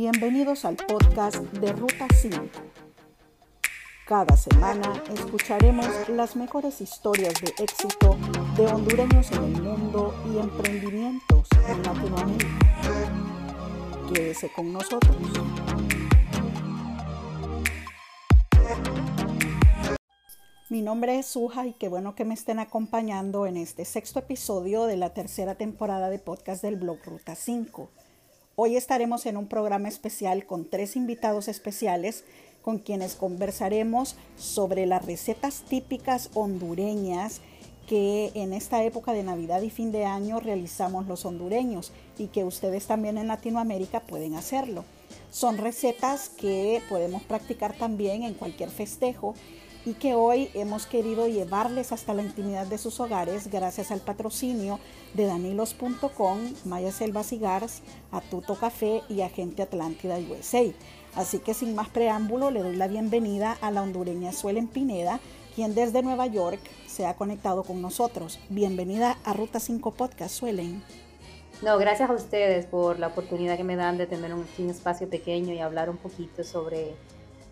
Bienvenidos al podcast de Ruta 5. Cada semana escucharemos las mejores historias de éxito de hondureños en el mundo y emprendimientos en Latinoamérica. Quédese con nosotros. Mi nombre es Suja y qué bueno que me estén acompañando en este sexto episodio de la tercera temporada de podcast del blog Ruta 5. Hoy estaremos en un programa especial con tres invitados especiales con quienes conversaremos sobre las recetas típicas hondureñas que en esta época de Navidad y fin de año realizamos los hondureños y que ustedes también en Latinoamérica pueden hacerlo. Son recetas que podemos practicar también en cualquier festejo y que hoy hemos querido llevarles hasta la intimidad de sus hogares gracias al patrocinio de danilos.com, Maya Selva Cigars, Atuto Café y Agente Atlántida USA. Así que sin más preámbulo le doy la bienvenida a la hondureña Suelen Pineda, quien desde Nueva York se ha conectado con nosotros. Bienvenida a Ruta 5 Podcast, Suelen. No, gracias a ustedes por la oportunidad que me dan de tener un, un espacio pequeño y hablar un poquito sobre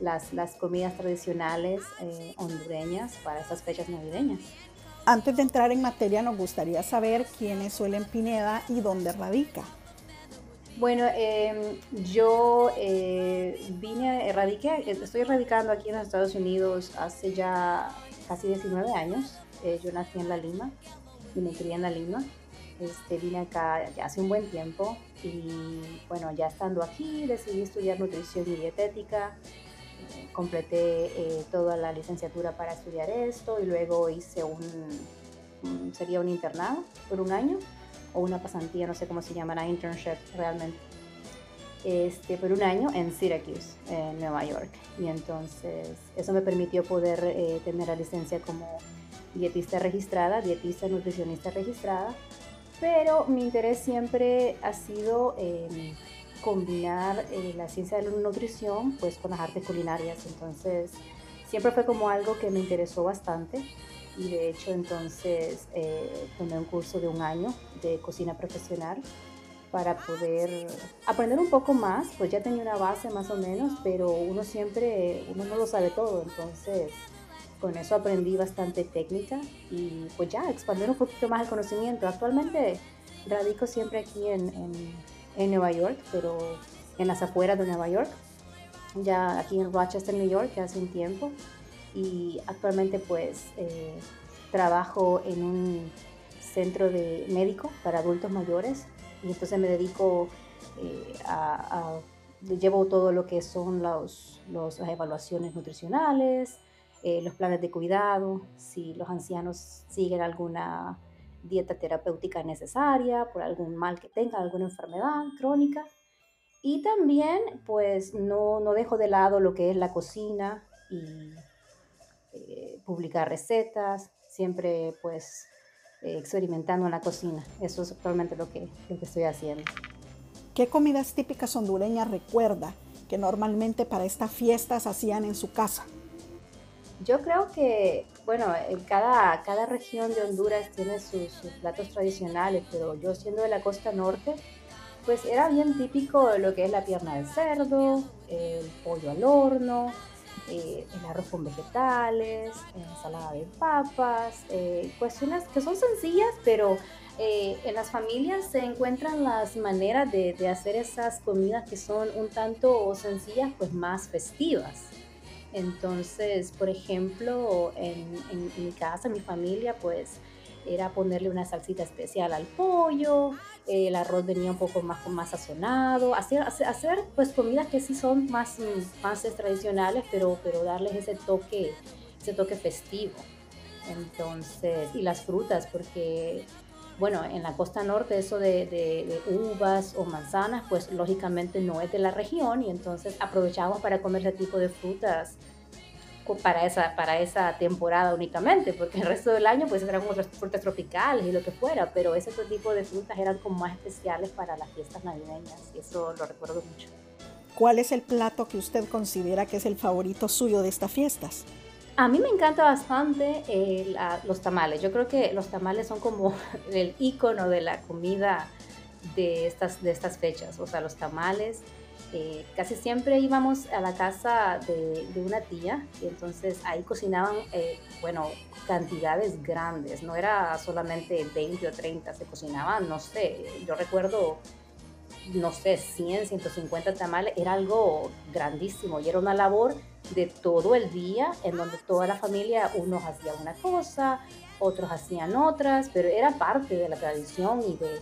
las, las comidas tradicionales eh, hondureñas para estas fechas navideñas. Antes de entrar en materia, nos gustaría saber quién es Suelen Pineda y dónde radica. Bueno, em, yo eh, vine, radiqué, estoy radicando aquí en los Estados Unidos hace ya casi 19 años. Eh, yo nací en La Lima y me crié en La Lima. Este, vine acá ya hace un buen tiempo y bueno, ya estando aquí decidí estudiar nutrición y dietética completé eh, toda la licenciatura para estudiar esto y luego hice un, sería un internado por un año o una pasantía, no sé cómo se llamará, internship realmente, este, por un año en Syracuse, en Nueva York. Y entonces eso me permitió poder eh, tener la licencia como dietista registrada, dietista nutricionista registrada, pero mi interés siempre ha sido... Eh, combinar eh, la ciencia de la nutrición pues con las artes culinarias. Entonces, siempre fue como algo que me interesó bastante y de hecho entonces eh, tomé un curso de un año de cocina profesional para poder aprender un poco más, pues ya tenía una base más o menos, pero uno siempre, uno no lo sabe todo, entonces con eso aprendí bastante técnica y pues ya expandir un poquito más el conocimiento. Actualmente radico siempre aquí en en Nueva York, pero en las afueras de Nueva York, ya aquí en Rochester, New York, ya hace un tiempo. Y actualmente pues eh, trabajo en un centro de médico para adultos mayores y entonces me dedico eh, a, llevo todo lo que son los, las evaluaciones nutricionales, eh, los planes de cuidado, si los ancianos siguen alguna dieta terapéutica necesaria, por algún mal que tenga, alguna enfermedad crónica. Y también, pues, no, no dejo de lado lo que es la cocina y eh, publicar recetas, siempre, pues, experimentando en la cocina. Eso es actualmente lo que, lo que estoy haciendo. ¿Qué comidas típicas hondureñas recuerda que normalmente para estas fiestas hacían en su casa? Yo creo que, bueno, en cada, cada región de Honduras tiene sus, platos tradicionales, pero yo siendo de la costa norte, pues era bien típico lo que es la pierna de cerdo, el pollo al horno, eh, el arroz con vegetales, ensalada de papas, eh, cuestiones que son sencillas, pero eh, en las familias se encuentran las maneras de hacer esas comidas que son un tanto sencillas, pues más festivas. Entonces, por ejemplo, en, mi casa, en mi familia, pues era ponerle una salsita especial al pollo, el arroz venía un poco más, más sazonado, hacer, hacer, pues comidas que sí son más, más tradicionales, pero, pero darles ese toque, ese toque festivo. Entonces, y las frutas, porque bueno, en la costa norte eso de, uvas o manzanas, pues lógicamente no es de la región y entonces aprovechamos para comer ese tipo de frutas para esa, para esa temporada únicamente, porque el resto del año pues eran otras frutas tropicales y lo que fuera, pero ese tipo de frutas eran como más especiales para las fiestas navideñas y eso lo recuerdo mucho. ¿Cuál es el plato que usted considera que es el favorito suyo de estas fiestas? A mí me encanta bastante eh, los tamales. Yo creo que los tamales son como el icono de la comida de estas, de estas fechas. O sea, los tamales eh, casi siempre íbamos a la casa de, una tía y entonces ahí cocinaban, eh, bueno, cantidades grandes, no era solamente 20 o 30, se cocinaban, no sé, yo recuerdo, no sé, 100, 150 tamales, era algo grandísimo y era una labor de todo el día en donde toda la familia, unos hacían una cosa, otros hacían otras, pero era parte de la tradición y de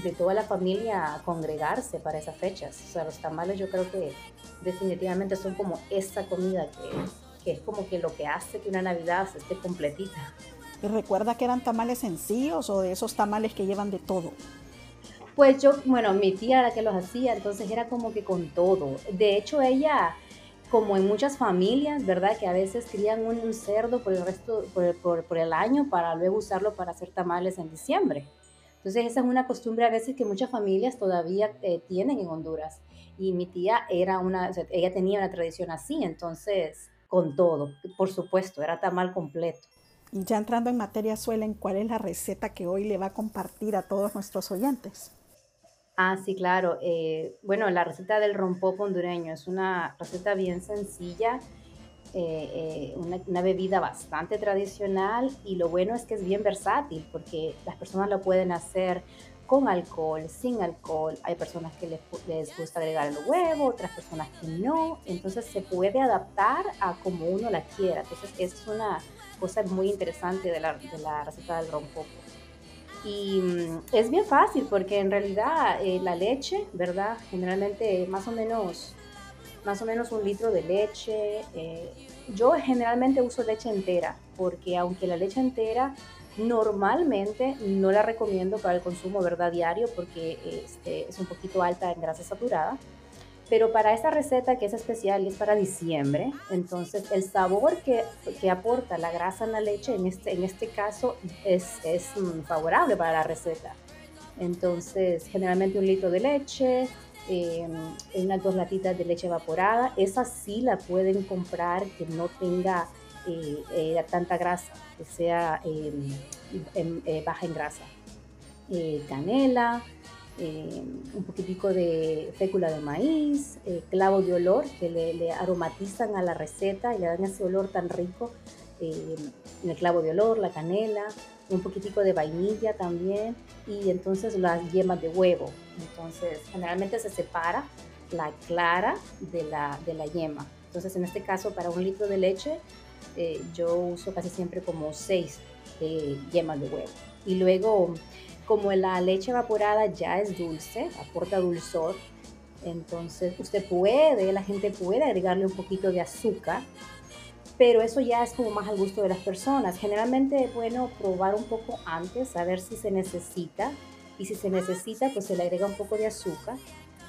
de toda la familia congregarse para esas fechas. O sea, los tamales yo creo que definitivamente son como esa comida que, que es como que lo que hace que una Navidad esté completita. ¿Y recuerda que eran tamales sencillos o de esos tamales que llevan de todo? Pues yo, bueno, mi tía era la que los hacía, entonces era como que con todo. De hecho, ella, como en muchas familias, ¿verdad? Que a veces crían un, cerdo por el resto, por, el año para luego usarlo para hacer tamales en diciembre. Entonces esa es una costumbre a veces que muchas familias todavía eh, tienen en Honduras. Y mi tía era una, ella tenía una tradición así, entonces con todo, por supuesto, era tamal completo. Y ya entrando en materia, Suelen, ¿cuál es la receta que hoy le va a compartir a todos nuestros oyentes? Ah, sí, claro. Eh, bueno, la receta del rompop hondureño es una receta bien sencilla eh, eh, una, bebida bastante tradicional y lo bueno es que es bien versátil porque las personas lo pueden hacer con alcohol, sin alcohol. Hay personas que les, les, gusta agregar el huevo, otras personas que no. Entonces se puede adaptar a como uno la quiera. Entonces es una cosa muy interesante de la, de la receta del rompopo. Y mm, es bien fácil porque en realidad eh, la leche, ¿verdad? Generalmente más o menos más o menos un litro de leche. Eh, yo generalmente uso leche entera, porque aunque la leche entera normalmente no la recomiendo para el consumo ¿verdad? diario, porque este, es un poquito alta en grasa saturada. Pero para esta receta que es especial y es para diciembre, entonces el sabor que, que aporta la grasa en la leche en este, en este caso es, es mm, favorable para la receta. Entonces, generalmente un litro de leche, eh, unas dos latitas de leche evaporada. Esa sí la pueden comprar que no tenga eh, eh, tanta grasa, que sea em, baja en grasa. canela, un poquitico de fécula de maíz, clavo de olor que le, aromatizan a la receta y le dan ese olor tan rico. el clavo de olor, la canela, un poquitico de vainilla también y entonces las yemas de huevo. Entonces generalmente se separa la clara de la, de la yema. Entonces en este caso para un litro de leche eh, yo uso casi siempre como seis eh, yemas de huevo. Y luego como la leche evaporada ya es dulce, aporta dulzor, entonces usted puede, la gente puede agregarle un poquito de azúcar pero eso ya es como más al gusto de las personas. Generalmente es bueno probar un poco antes, a ver si se necesita, y si se necesita, pues se le agrega un poco de azúcar,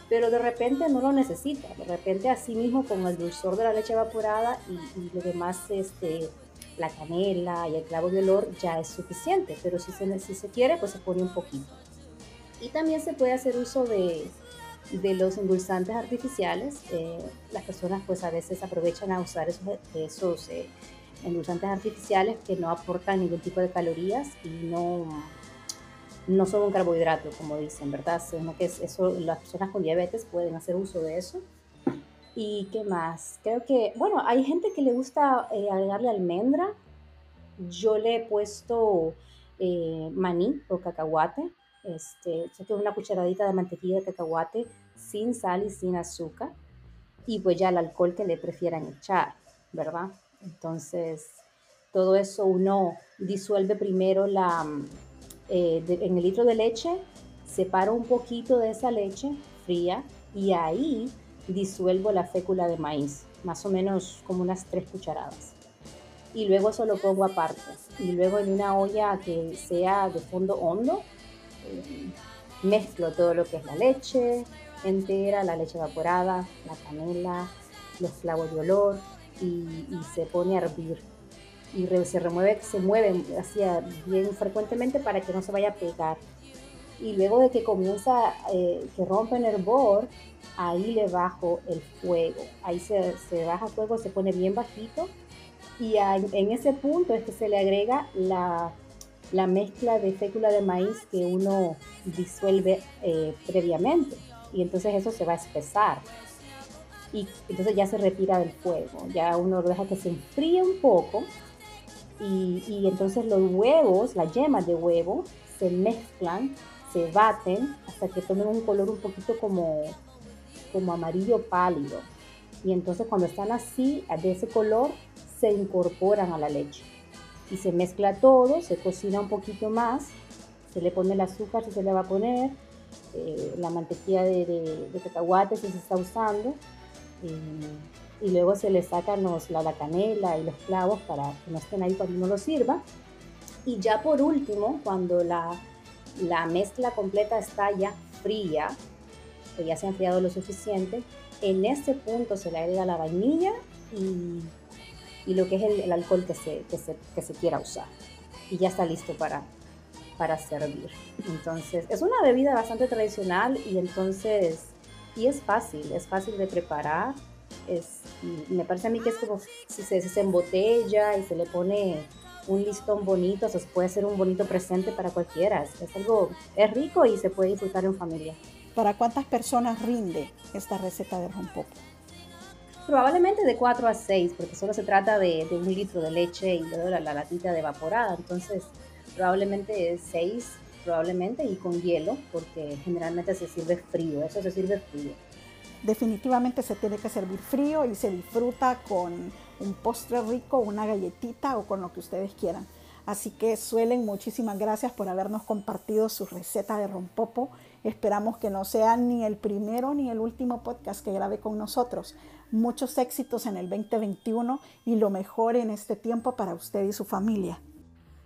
pero de repente no lo necesita, de repente así mismo con el dulzor de la leche evaporada y, lo demás, este, la canela y el clavo de olor ya es suficiente, pero si se, si se quiere, pues se pone un poquito. Y también se puede hacer uso de, de los endulzantes artificiales. Eh, las personas pues a veces aprovechan a usar esos, esos eh, endulzantes artificiales que no aportan ningún tipo de calorías y no, no son un carbohidrato, como dicen, ¿verdad? Sino que eso, las personas con diabetes pueden hacer uso de eso. ¿Y qué más? Creo que, bueno, hay gente que le gusta eh, agregarle almendra. Yo le he puesto maní o cacahuate este, que una cucharadita de mantequilla de cacahuate sin sal y sin azúcar. Y pues ya el alcohol que le prefieran echar, ¿verdad? Entonces, todo eso uno disuelve primero la, eh, en el litro de leche, separa un poquito de esa leche fría y ahí disuelvo la fécula de maíz, más o menos como unas tres cucharadas. Y luego eso lo pongo aparte. Y luego en una olla que sea de fondo hondo, mezclo todo lo que es la leche entera, la leche evaporada, la canela, los clavos de olor y, se pone a hervir. Y se remueve, se mueve así bien frecuentemente para que no se vaya a pegar. Y luego de que comienza, eh, que rompe el hervor, ahí le bajo el fuego. Ahí se, se baja fuego, se pone bien bajito. Y en ese punto es que se le agrega la la mezcla de fécula de maíz que uno disuelve eh, previamente y entonces eso se va a espesar. y entonces ya se retira del fuego, ya uno lo deja que se enfríe un poco y, y entonces los huevos, las yemas de huevo, se mezclan, se baten hasta que tomen un color un poquito como, como amarillo pálido. Y entonces cuando están así, de ese color, se incorporan a la leche. Y se mezcla todo, se cocina un poquito más, se le pone el azúcar si se le va a poner, eh, la mantequilla de, de, cacahuate si se está usando, y luego se le sacan los, la, la, canela y los clavos para que no estén ahí cuando uno lo sirva. Y ya por último, cuando la, la mezcla completa está ya fría, o ya se ha enfriado lo suficiente, en este punto se le agrega la vainilla y, y lo que es el, el alcohol que se, que, se, que se, quiera usar. Y ya está listo para, para servir. Entonces, es una bebida bastante tradicional y entonces, y es fácil, es fácil de preparar. Es, me parece a mí que es como si se, se embotella y se le pone un listón bonito, se puede ser un bonito presente para cualquiera. Es, algo, es rico y se puede disfrutar en familia. ¿Para cuántas personas rinde esta receta de rompopo? Probablemente de 4 a 6, porque solo se trata de, de un litro de leche y luego la, la latita de evaporada. Entonces, probablemente 6, probablemente, y con hielo, porque generalmente se sirve frío, eso se sirve frío. Definitivamente se tiene que servir frío y se disfruta con un postre rico, una galletita o con lo que ustedes quieran. Así que suelen, muchísimas gracias por habernos compartido su receta de rompopo. Esperamos que no sea ni el primero ni el último podcast que grabe con nosotros. Muchos éxitos en el 2021 y lo mejor en este tiempo para usted y su familia.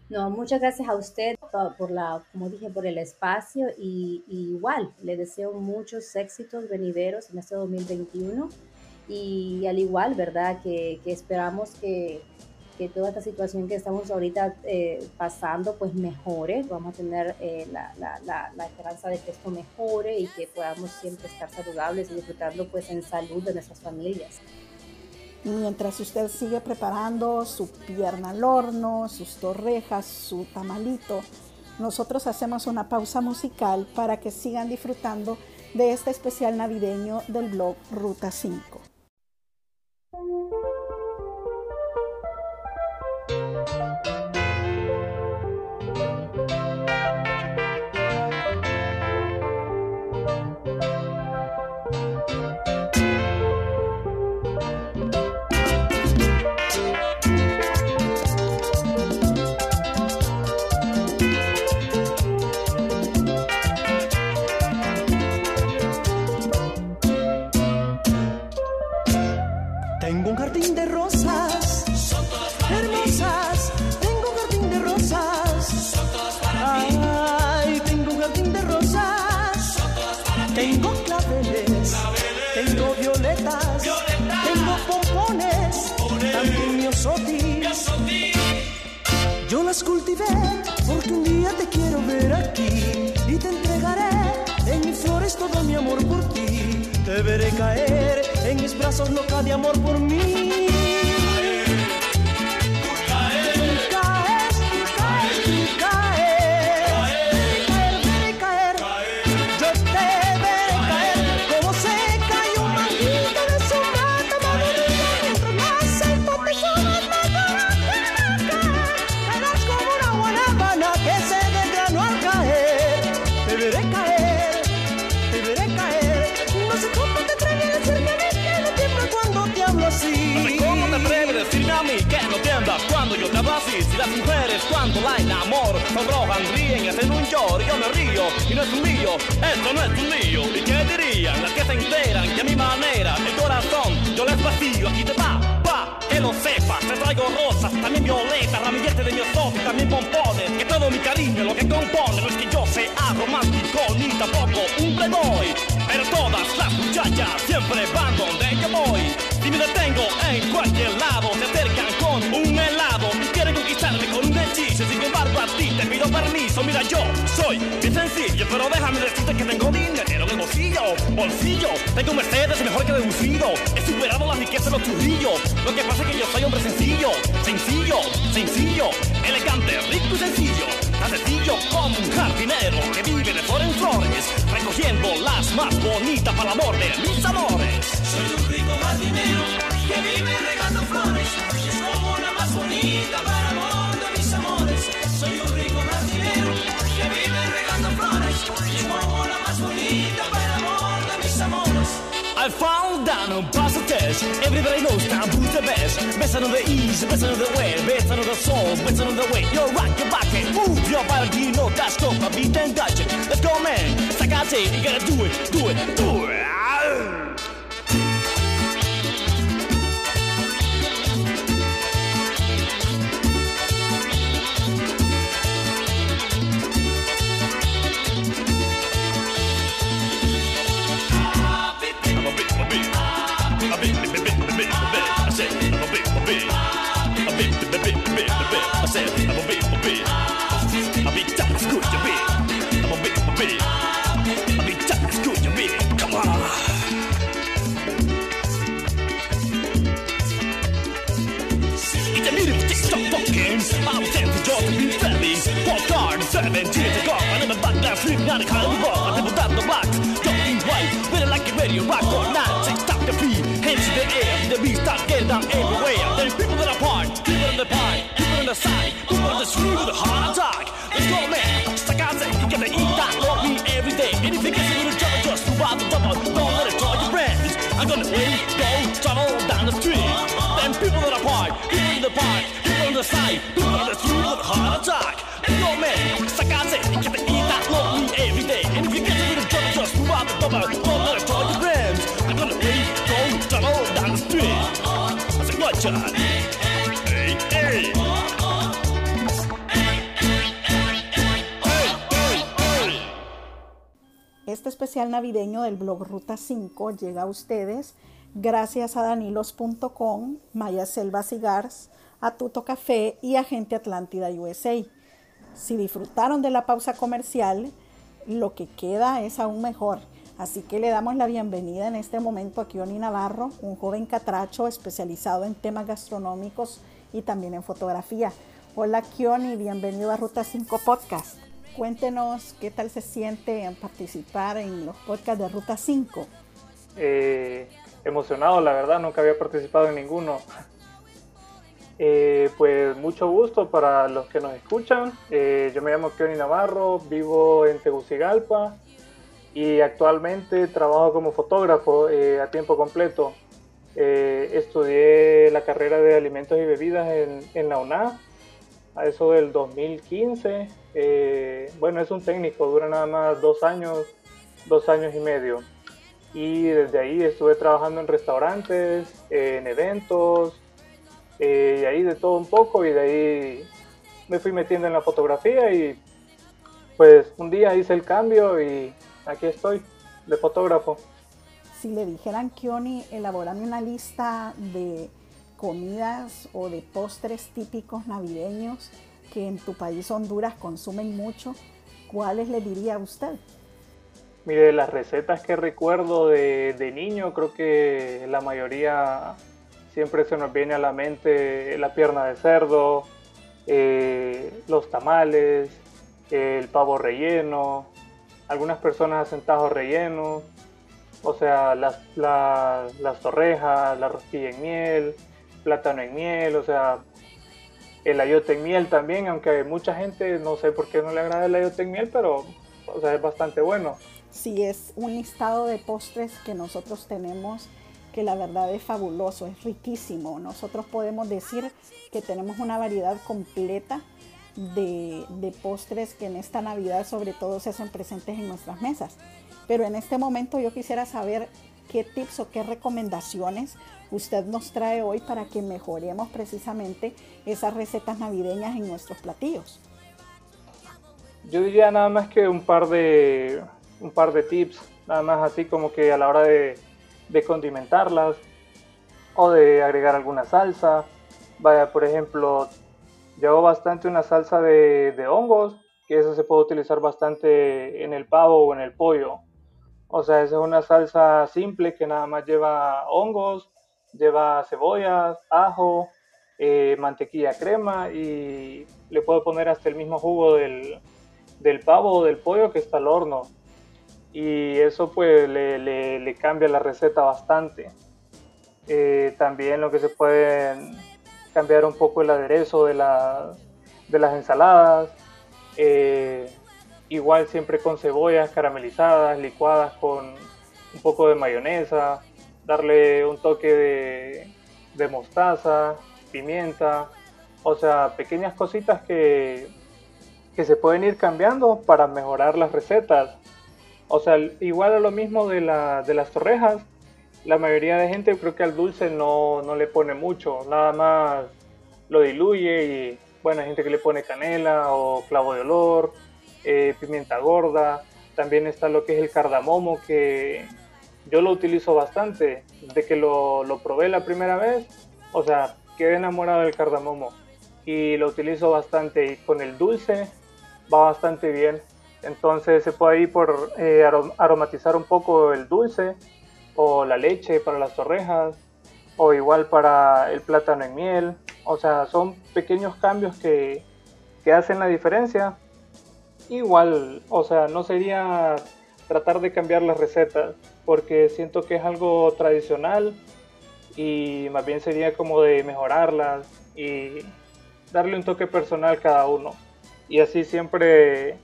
No, muchas gracias a usted por la, como dije, por el espacio y, igual le deseo muchos éxitos venideros en este 2021 y al igual, ¿verdad? Que, esperamos que, toda esta situación que estamos ahorita eh, pasando pues mejore, vamos a tener eh, la, esperanza de que esto mejore y que podamos siempre estar saludables y disfrutando pues en salud de nuestras familias. Mientras usted sigue preparando su pierna al horno, sus torrejas, su tamalito, nosotros hacemos una pausa musical para que sigan disfrutando de este especial navideño del blog Ruta 5. thank you Las mujeres cuando la enamoro sonrojan, ríen, hacen un lloro, yo me río y no es un lío, esto no es un lío. ¿Y qué dirían las que se enteran que a mi manera el corazón yo les vacío, aquí te va, va, que lo sepas, te traigo rosas, también violetas, ramilletes de mi y también pompones, que todo mi cariño lo que compone, no es que yo sea romántico ni tampoco un playboy, pero todas las muchachas siempre van donde yo voy. Si me detengo en cualquier lado, se acercan con permiso. Mira, yo soy bien sencillo, pero déjame decirte que tengo dinero el bolsillo. Bolsillo, tengo un Mercedes mejor que deducido. He superado la riqueza de los churrillos. Lo que pasa es que yo soy hombre sencillo, sencillo, sencillo, elegante, rico y sencillo. Tan sencillo como un jardinero que vive de flores en flores, recogiendo las más bonitas para el amor de mis amores. Soy un rico jardinero que vive regando flores. Es como la más bonita para I found down on test. Everybody knows Taboo's the best. Best on the east, best on the west, best on the soul, best on the way. You rock your back and move your body. You know that's not a beat and touch it. Let's go, man. It's like I say, you gotta do it, do it, do it. Not a kind of. I never down the box. Don't white, better like a radio rock or not. Say stop the beat, hands in the air. The beat start getting down everywhere. There's people that are part, people in the part, people on the side, people on the street with a heart attack. Let's go, man. Like I said, you gotta eat that, love me every day. And if you get a little trouble, just out the double. Don't let it draw your friends. I'm gonna wait, go, travel down the street. Then people that are part, people in the park, people on the side, people on the street with a heart attack. Let's go, man. Just like I Este especial navideño del blog Ruta 5 llega a ustedes gracias a danilos.com, Maya Selva Cigars, a Tuto Café y a Gente Atlántida USA. Si disfrutaron de la pausa comercial, lo que queda es aún mejor. Así que le damos la bienvenida en este momento a Kioni Navarro, un joven catracho especializado en temas gastronómicos y también en fotografía. Hola Kioni, bienvenido a Ruta 5 Podcast. Cuéntenos qué tal se siente en participar en los podcasts de Ruta 5. Eh, emocionado, la verdad, nunca había participado en ninguno. Eh, pues mucho gusto para los que nos escuchan. Eh, yo me llamo Kioni Navarro, vivo en Tegucigalpa y actualmente trabajo como fotógrafo eh, a tiempo completo. Eh, estudié la carrera de alimentos y bebidas en, en la UNA, a eso del 2015. Eh, bueno, es un técnico, dura nada más dos años, dos años y medio. Y desde ahí estuve trabajando en restaurantes, en eventos, eh, y ahí de todo un poco, y de ahí me fui metiendo en la fotografía y pues un día hice el cambio y aquí estoy, de fotógrafo. Si le dijeran, Kioni, elaborame una lista de comidas o de postres típicos navideños que en tu país Honduras consumen mucho, ¿cuáles le diría a usted? Mire, las recetas que recuerdo de, de niño, creo que la mayoría siempre se nos viene a la mente la pierna de cerdo, eh, los tamales, el pavo relleno, algunas personas hacen tajos rellenos, o sea, las, la- las torrejas, la rosquilla en miel, plátano en miel, o sea, el ayote en miel también, aunque mucha gente no sé por qué no le agrada el ayote en miel, pero o sea, es bastante bueno. Sí, es un listado de postres que nosotros tenemos que la verdad es fabuloso, es riquísimo. Nosotros podemos decir que tenemos una variedad completa de, postres que en esta Navidad sobre todo se hacen presentes en nuestras mesas. Pero en este momento yo quisiera saber qué tips o qué recomendaciones usted nos trae hoy para que mejoremos precisamente esas recetas navideñas en nuestros platillos. Yo diría nada más que un par de, un par de tips, nada más así como que a la hora de condimentarlas o de agregar alguna salsa. Vaya, por ejemplo, hago bastante una salsa de, de hongos, que esa se puede utilizar bastante en el pavo o en el pollo. O sea, esa es una salsa simple que nada más lleva hongos, lleva cebollas, ajo, eh, mantequilla crema y le puedo poner hasta el mismo jugo del, del pavo o del pollo que está al horno. Y eso pues le, le- le cambia la receta bastante. Eh, también lo que se puede cambiar un poco el aderezo de, la, de las ensaladas. Eh, igual siempre con cebollas caramelizadas, licuadas con un poco de mayonesa, darle un toque de, mostaza, pimienta, o sea, pequeñas cositas que, que se pueden ir cambiando para mejorar las recetas. O sea, igual a lo mismo de, de las torrejas, la mayoría de gente creo que al dulce no, no, le pone mucho, nada más lo diluye y bueno, hay gente que le pone canela o clavo de olor, eh, pimienta gorda, también está lo que es el cardamomo que yo lo utilizo bastante, de que lo, lo probé la primera vez, o sea, quedé enamorado del cardamomo y lo utilizo bastante y con el dulce va bastante bien. Entonces se puede ir por eh, aromatizar un poco el dulce o la leche para las torrejas o igual para el plátano en miel. O sea, son pequeños cambios que, que hacen la diferencia. Igual, o sea, no sería tratar de cambiar las recetas porque siento que es algo tradicional y más bien sería como de mejorarlas y darle un toque personal cada uno. Y así siempre,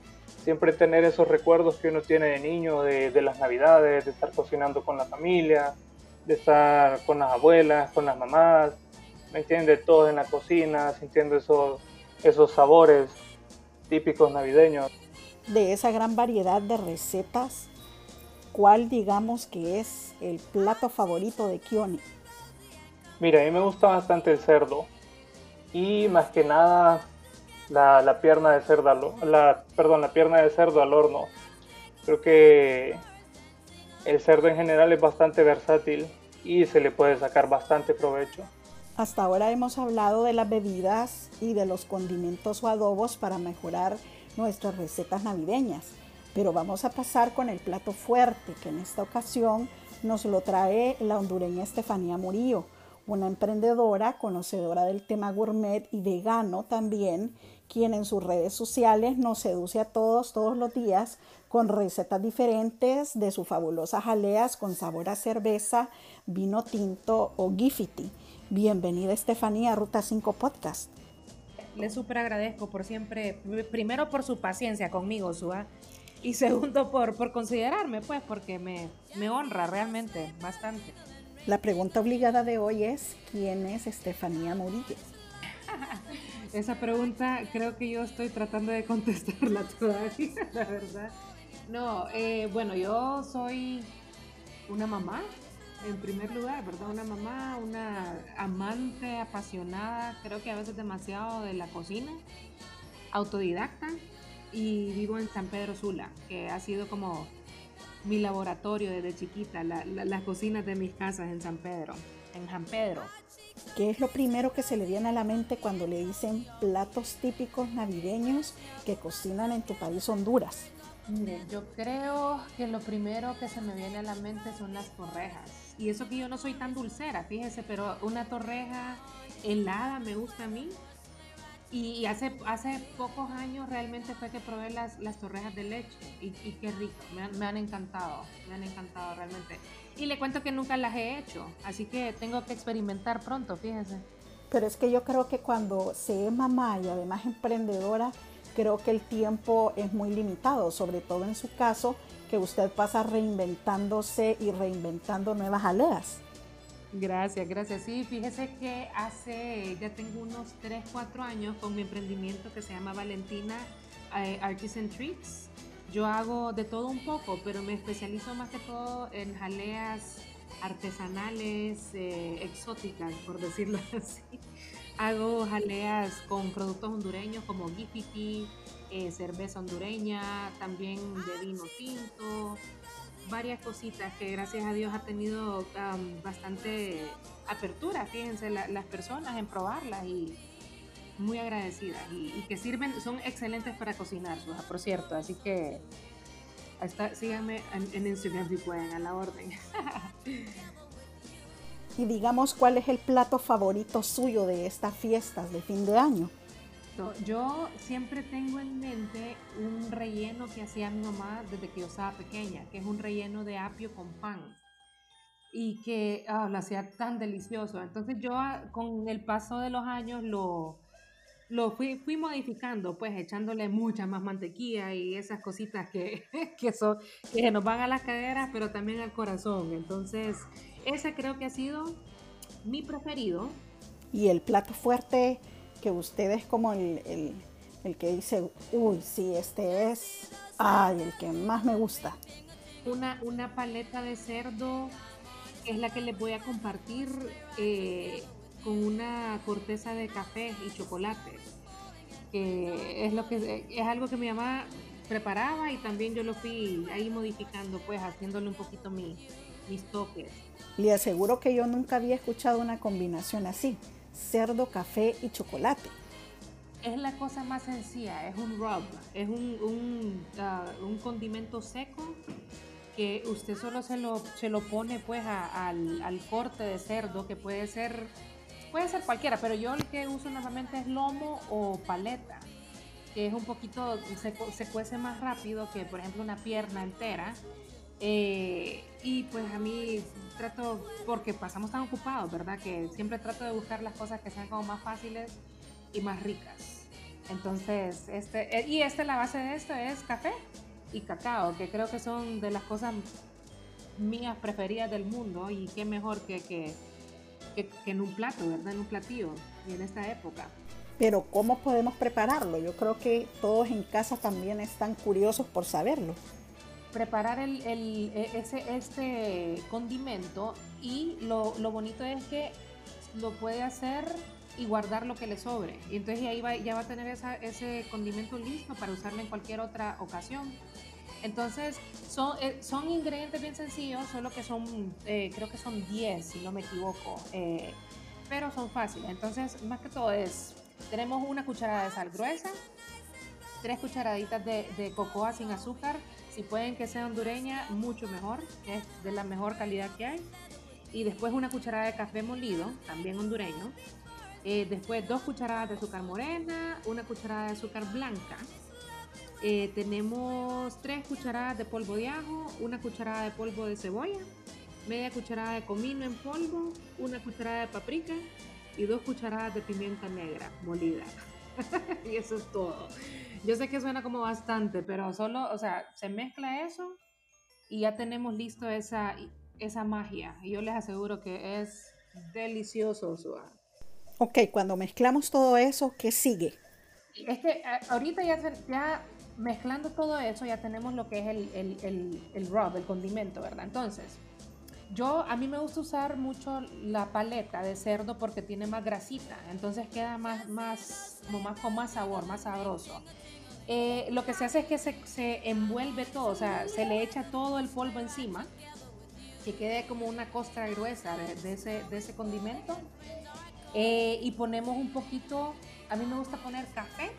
siempre tener esos recuerdos que uno tiene de niño, de, de las navidades, de estar cocinando con la familia, de estar con las abuelas, con las mamás, ¿me entiende Todos en la cocina, sintiendo esos, esos sabores típicos navideños. De esa gran variedad de recetas, ¿cuál digamos que es el plato favorito de Kioni? Mira, a mí me gusta bastante el cerdo y más que nada la, la pierna de cerdo al, la, perdón, la pierna de cerdo al horno. Creo que el cerdo en general es bastante versátil y se le puede sacar bastante provecho. Hasta ahora hemos hablado de las bebidas y de los condimentos o adobos para mejorar nuestras recetas navideñas, pero vamos a pasar con el plato fuerte que en esta ocasión nos lo trae la hondureña Estefanía Murillo, una emprendedora conocedora del tema gourmet y vegano también, quien en sus redes sociales nos seduce a todos todos los días con recetas diferentes de sus fabulosas jaleas con sabor a cerveza, vino tinto o gifiti. Bienvenida Estefanía a Ruta 5 Podcast. Le súper agradezco por siempre, primero por su paciencia conmigo, Sua, y segundo por, por considerarme, pues, porque me, me honra realmente bastante. La pregunta obligada de hoy es, ¿quién es Estefanía Murillo? Esa pregunta creo que yo estoy tratando de contestarla todavía, la verdad. No, eh, bueno, yo soy una mamá, en primer lugar, ¿verdad? Una mamá, una amante apasionada, creo que a veces demasiado de la cocina, autodidacta y vivo en San Pedro Sula, que ha sido como mi laboratorio desde chiquita, la, la, las cocinas de mis casas en San Pedro, en San Pedro. ¿Qué es lo primero que se le viene a la mente cuando le dicen platos típicos navideños que cocinan en tu país Honduras? Yo creo que lo primero que se me viene a la mente son las torrejas. Y eso que yo no soy tan dulcera, fíjese, pero una torreja helada me gusta a mí. Y hace, hace pocos años realmente fue que probé las, las torrejas de leche y, qué rico, me han, encantado, me han encantado realmente. Y le cuento que nunca las he hecho, así que tengo que experimentar pronto, fíjese. Pero es que yo creo que cuando se es mamá y además emprendedora, creo que el tiempo es muy limitado, sobre todo en su caso, que usted pasa reinventándose y reinventando nuevas jaleas. Gracias, gracias. Sí, fíjese que hace, ya tengo unos 3, 4 años con mi emprendimiento que se llama Valentina eh, Artisan Treats. Yo hago de todo un poco, pero me especializo más que todo en jaleas artesanales, eh, exóticas, por decirlo así. Hago jaleas con productos hondureños como gifiti, eh, cerveza hondureña, también de vino tinto, varias cositas que gracias a Dios ha tenido um, bastante apertura, fíjense, la, las personas en probarlas y muy agradecidas y, que sirven, son excelentes para cocinar, por cierto, así que hasta, síganme en, en Instagram si pueden, a la orden. y digamos cuál es el plato favorito suyo de estas fiestas de fin de año. Yo siempre tengo en mente un relleno que hacía mi mamá desde que yo estaba pequeña, que es un relleno de apio con pan. y que ah, lo hacía tan delicioso. Entonces yo ah, con el paso de los años lo, lo fui, fui modificando, pues echándole mucha más mantequilla y esas cositas que, que, son, que nos van a las caderas, pero también al corazón. Entonces, ese creo que ha sido mi preferido. Y el plato fuerte que usted es como el, el, el que dice, uy, sí, este es, ay, el que más me gusta. Una, una paleta de cerdo es la que les voy a compartir eh, con una corteza de café y chocolate, que es, lo que, es algo que mi mamá preparaba y también yo lo fui ahí modificando, pues haciéndole un poquito mi, mis toques. Le aseguro que yo nunca había escuchado una combinación así, cerdo, café y chocolate. Es la cosa más sencilla, es un rub, es un, un, uh, condimento seco que usted solo se lo, se lo pone pues al, al, corte de cerdo, que puede ser, puede ser cualquiera, pero yo el que uso normalmente es lomo o paleta, que es un poquito, se, se cuece más rápido que por ejemplo una pierna entera. Eh, y pues a mí trato, porque pasamos tan ocupados, ¿verdad? Que siempre trato de buscar las cosas que sean como más fáciles y más ricas. Entonces, este, eh, y este, la base de esto es café y cacao, que creo que son de las cosas mías preferidas del mundo y qué mejor que, que, que, que en un plato, ¿verdad? En un platillo y en esta época. Pero ¿cómo podemos prepararlo? Yo creo que todos en casa también están curiosos por saberlo. Preparar el, ese, este condimento y lo, bonito es que lo puede hacer y guardar lo que le sobre. Y entonces ahí ya va a tener ese condimento listo para usarlo en cualquier otra ocasión. Entonces, son, eh, ingredientes bien sencillos, solo que son, eh, creo que son 10, si no me equivoco, eh, pero son fáciles. Entonces, más que todo es, tenemos una cucharada de sal gruesa, tres cucharaditas de, de cocoa sin azúcar, si pueden que sea hondureña, mucho mejor, es de la mejor calidad que hay. Y después una cucharada de café molido, también hondureño. Eh, después dos cucharadas de azúcar morena, una cucharada de azúcar blanca. Eh, tenemos tres cucharadas de polvo de ajo, una cucharada de polvo de cebolla, media cucharada de comino en polvo, una cucharada de paprika y dos cucharadas de pimienta negra molida. y eso es todo. Yo sé que suena como bastante, pero solo, o sea, se mezcla eso y ya tenemos listo esa, esa magia. Y yo les aseguro que es delicioso. Suave. Ok, cuando mezclamos todo eso, ¿qué sigue? Es que ahorita ya, ya mezclando todo eso ya tenemos lo que es el, el, el, el rub, el condimento, ¿verdad? Entonces, yo a mí me gusta usar mucho la paleta de cerdo porque tiene más grasita, entonces queda más, más, como más con más sabor, más sabroso. Eh, lo que se hace es que se, envuelve todo, o sea, se le echa todo el polvo encima, que quede como una costra gruesa de, ese, condimento. Eh, y ponemos un poquito, a mí me gusta poner café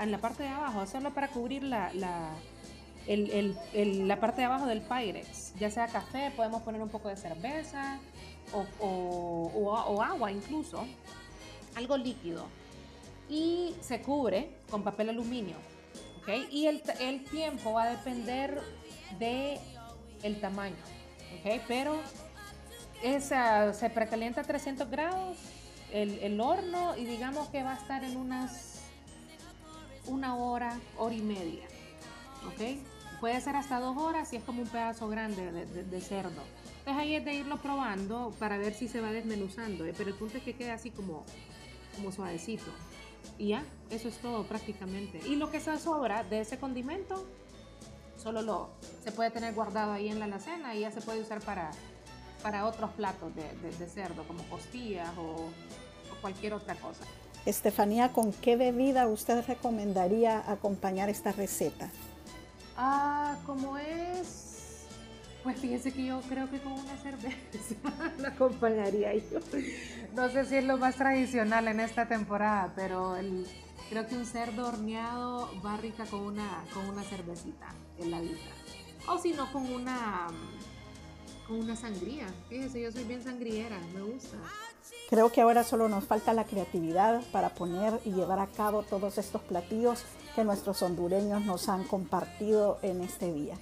en la parte de abajo, hacerlo para cubrir la, el, la parte de abajo del Pyrex. Ya sea café, podemos poner un poco de cerveza o, agua incluso, algo líquido. Y se cubre con papel aluminio. ¿okay? Y el, tiempo va a depender de el tamaño. ¿okay? Pero esa, se precalienta a 300 grados el, horno y digamos que va a estar en unas una hora, hora y media. ¿Ok? Puede ser hasta dos horas si es como un pedazo grande de, cerdo. Entonces ahí es de irlo probando para ver si se va desmenuzando. ¿eh? Pero el punto es que quede así como, como suavecito. Y ya, eso es todo prácticamente. Y lo que se sobra de ese condimento, solo lo se puede tener guardado ahí en la alacena y ya se puede usar para, para otros platos de cerdo, como costillas o, o, cualquier otra cosa. Estefanía, ¿con qué bebida usted recomendaría acompañar esta receta? Ah, como es, pues fíjese que yo creo que con una cerveza la acompañaría yo. No sé si es lo más tradicional en esta temporada, pero el, creo que un cerdo horneado va rica con una, con una cervecita heladita. O si no, con una con una sangría. Fíjese, yo soy bien sangriera, me gusta. Creo que ahora solo nos falta la creatividad para poner y llevar a cabo todos estos platillos que nuestros hondureños nos han compartido en este día.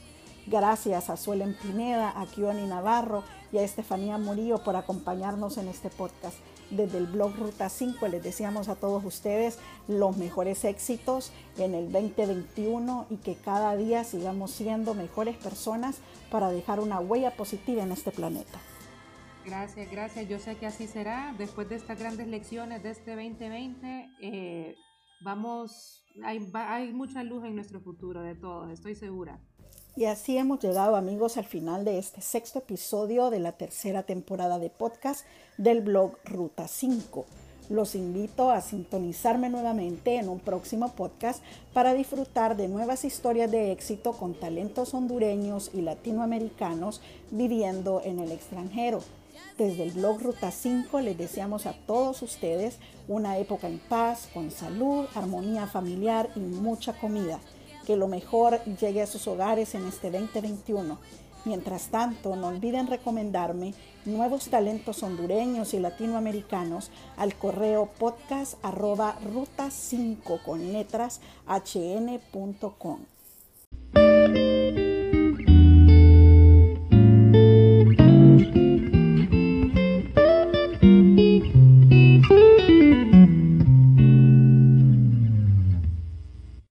Gracias a Suelen Pineda, a Kioni Navarro y a Estefanía Murillo por acompañarnos en este podcast. Desde el blog Ruta 5 les deseamos a todos ustedes los mejores éxitos en el 2021 y que cada día sigamos siendo mejores personas para dejar una huella positiva en este planeta. Gracias, gracias. Yo sé que así será. Después de estas grandes lecciones de este 2020, eh, vamos, hay, hay mucha luz en nuestro futuro de todos, estoy segura. Y así hemos llegado amigos al final de este sexto episodio de la tercera temporada de podcast del blog Ruta 5. Los invito a sintonizarme nuevamente en un próximo podcast para disfrutar de nuevas historias de éxito con talentos hondureños y latinoamericanos viviendo en el extranjero. Desde el blog Ruta 5 les deseamos a todos ustedes una época en paz, con salud, armonía familiar y mucha comida. Que lo mejor llegue a sus hogares en este 2021. Mientras tanto, no olviden recomendarme nuevos talentos hondureños y latinoamericanos al correo podcast arroba ruta 5 con letras hn.com.